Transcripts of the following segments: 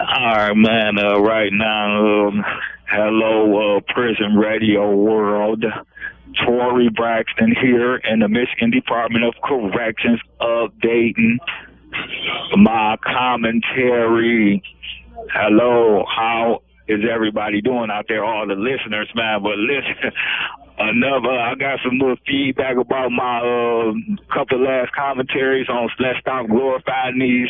All right, man. Uh, right now, um, hello, uh, prison radio world. Tory Braxton here in the Michigan Department of Corrections, updating my commentary. Hello, how is everybody doing out there? All the listeners, man. But listen, another. I got some more feedback about my uh, couple last commentaries on Let's Stop Glorifying these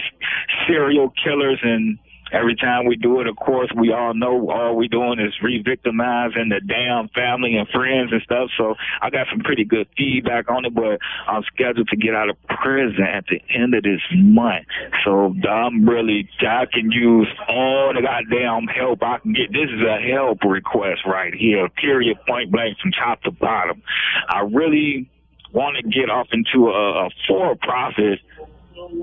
serial killers and every time we do it, of course, we all know all we doing is re-victimizing the damn family and friends and stuff. So I got some pretty good feedback on it, but I'm scheduled to get out of prison at the end of this month. So I'm really, I can use all the goddamn help I can get. This is a help request right here, period, point blank, from top to bottom. I really want to get off into a, a for-profit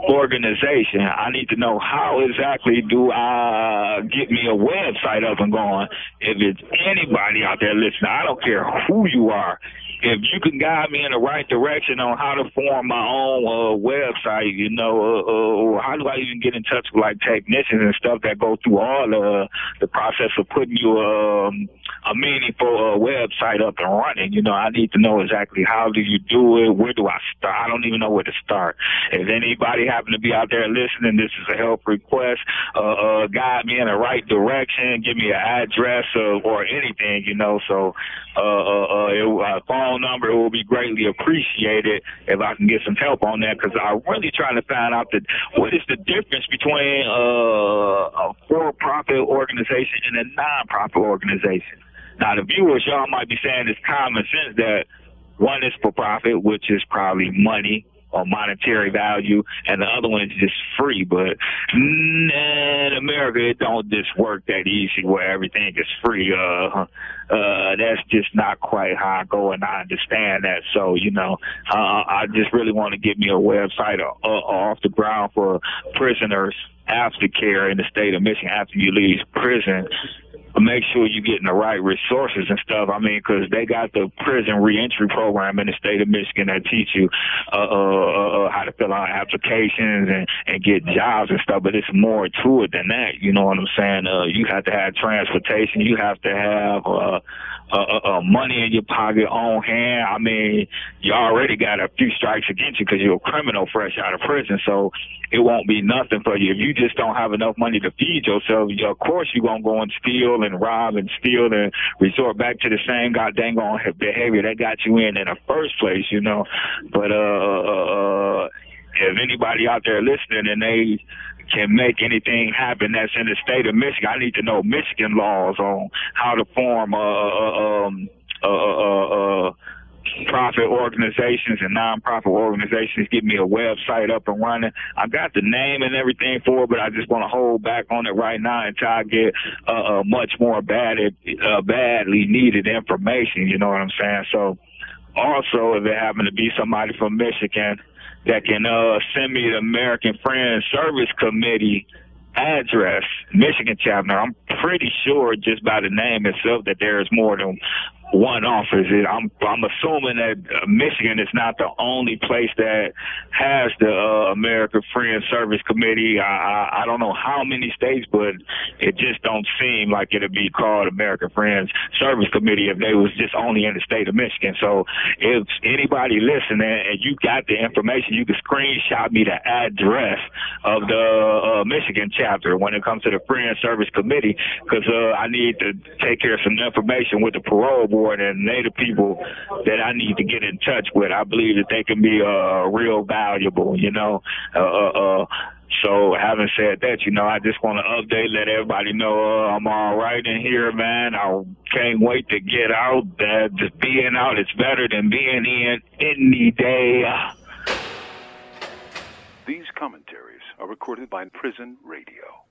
organization. I need to know how exactly do I get me a website up and going. If it's anybody out there listening, I don't care who you are if you can guide me in the right direction on how to form my own uh, website, you know, uh, uh, or how do I even get in touch with like technicians and stuff that go through all the the process of putting you um, a meaningful uh, website up and running. You know, I need to know exactly how do you do it, where do I start? I don't even know where to start. If anybody happen to be out there listening, this is a help request. Uh, uh, guide me in the right direction, give me an address uh, or anything, you know. So, uh, uh, it, phone phone number, it will be greatly appreciated if I can get some help on that because I'm really trying to find out that what is the difference between uh, a for-profit organization and a non-profit organization. Now, the viewers, y'all might be saying it's common sense that one is for profit, which is probably money or monetary value, and the other one is just free. But in America, it don't just work that easy where everything is free. Uh, uh, that's just not quite how I go, and I understand that. So, you know, uh, I just really want to get me a website uh, uh, off the ground for prisoners aftercare in the state of Michigan after you leave prison make sure you're getting the right resources and stuff. I mean, because they got the prison reentry program in the state of Michigan that teach you uh, uh, uh, uh, how to fill out applications and, and get jobs and stuff. But it's more to it than that. You know what I'm saying? Uh, you have to have transportation. You have to have uh, uh, uh, uh, money in your pocket on hand. I mean, you already got a few strikes against you because you're a criminal fresh out of prison. So it won't be nothing for you. If you just don't have enough money to feed yourself, of course you're going to go and steal and rob and steal and resort back to the same goddamn behavior that got you in in the first place, you know. But, uh, uh, uh, if anybody out there listening and they can make anything happen that's in the state of Michigan, I need to know Michigan laws on how to form a, a, um, a, a, a profit organizations and nonprofit organizations get me a website up and running. I got the name and everything for it, but I just want to hold back on it right now until I get uh, uh, much more bad, uh, badly needed information. You know what I'm saying? So, also, if it happen to be somebody from Michigan that can uh, send me the American Friends Service Committee address, Michigan chapter. I'm pretty sure just by the name itself that there is more than one office. I'm I'm assuming that uh, Michigan is not the only place that has the uh, American Friends Service Committee. I, I I don't know how many states, but it just don't seem like it'd be called American Friends Service Committee if they was just only in the state of Michigan. So if anybody listening and you got the information, you can screenshot me the address of the uh, Michigan chapter when it comes to the Friends Service Committee because uh, I need to take care of some information with the parole board and they the people that I need to get in touch with. I believe that they can be uh, real valuable, you know. Uh, uh, uh, so having said that, you know, I just want to update, let everybody know uh, I'm all right in here, man. I can't wait to get out. Uh, just being out is better than being in any day. These commentaries are recorded by Prison Radio.